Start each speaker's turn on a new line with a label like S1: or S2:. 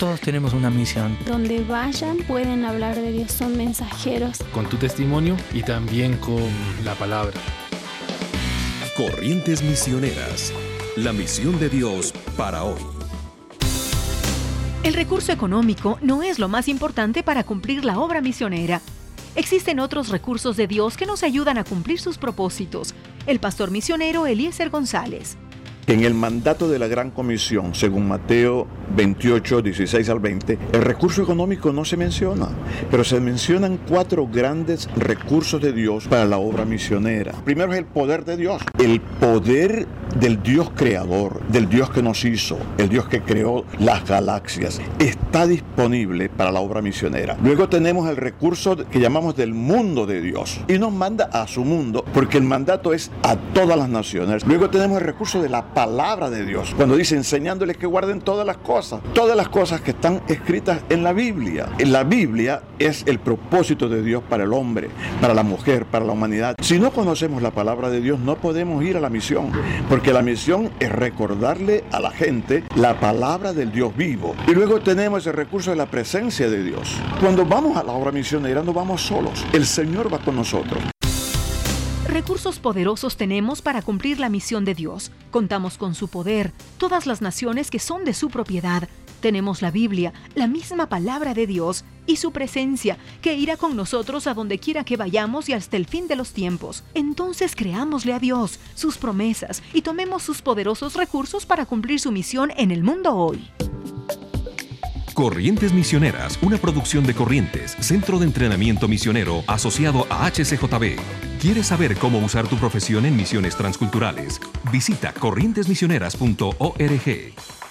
S1: Todos tenemos una misión.
S2: Donde vayan pueden hablar de Dios, son mensajeros.
S3: Con tu testimonio y también con la palabra.
S4: Corrientes Misioneras. La misión de Dios para hoy.
S5: El recurso económico no es lo más importante para cumplir la obra misionera. Existen otros recursos de Dios que nos ayudan a cumplir sus propósitos. El pastor misionero Eliezer González.
S6: En el mandato de la Gran Comisión, según Mateo 28, 16 al 20, el recurso económico no se menciona, pero se mencionan cuatro grandes recursos de Dios para la obra misionera. Primero es el poder de Dios, el poder del Dios creador, del Dios que nos hizo, el Dios que creó las galaxias, está disponible para la obra misionera. Luego tenemos el recurso que llamamos del mundo de Dios y nos manda a su mundo porque el mandato es a todas las naciones. Luego tenemos el recurso de la palabra de Dios, cuando dice enseñándoles que guarden todas las cosas, todas las cosas que están escritas en la Biblia. La Biblia es el propósito de Dios para el hombre, para la mujer, para la humanidad. Si no conocemos la palabra de Dios, no podemos ir a la misión, porque la misión es recordarle a la gente la palabra del Dios vivo. Y luego tenemos el recurso de la presencia de Dios. Cuando vamos a la obra misionera no vamos solos, el Señor va con nosotros.
S5: Recursos poderosos tenemos para cumplir la misión de Dios. Contamos con su poder, todas las naciones que son de su propiedad. Tenemos la Biblia, la misma palabra de Dios y su presencia, que irá con nosotros a donde quiera que vayamos y hasta el fin de los tiempos. Entonces creámosle a Dios, sus promesas y tomemos sus poderosos recursos para cumplir su misión en el mundo hoy.
S4: Corrientes Misioneras, una producción de Corrientes, Centro de Entrenamiento Misionero asociado a HCJB. ¿Quieres saber cómo usar tu profesión en misiones transculturales? Visita corrientesmisioneras.org.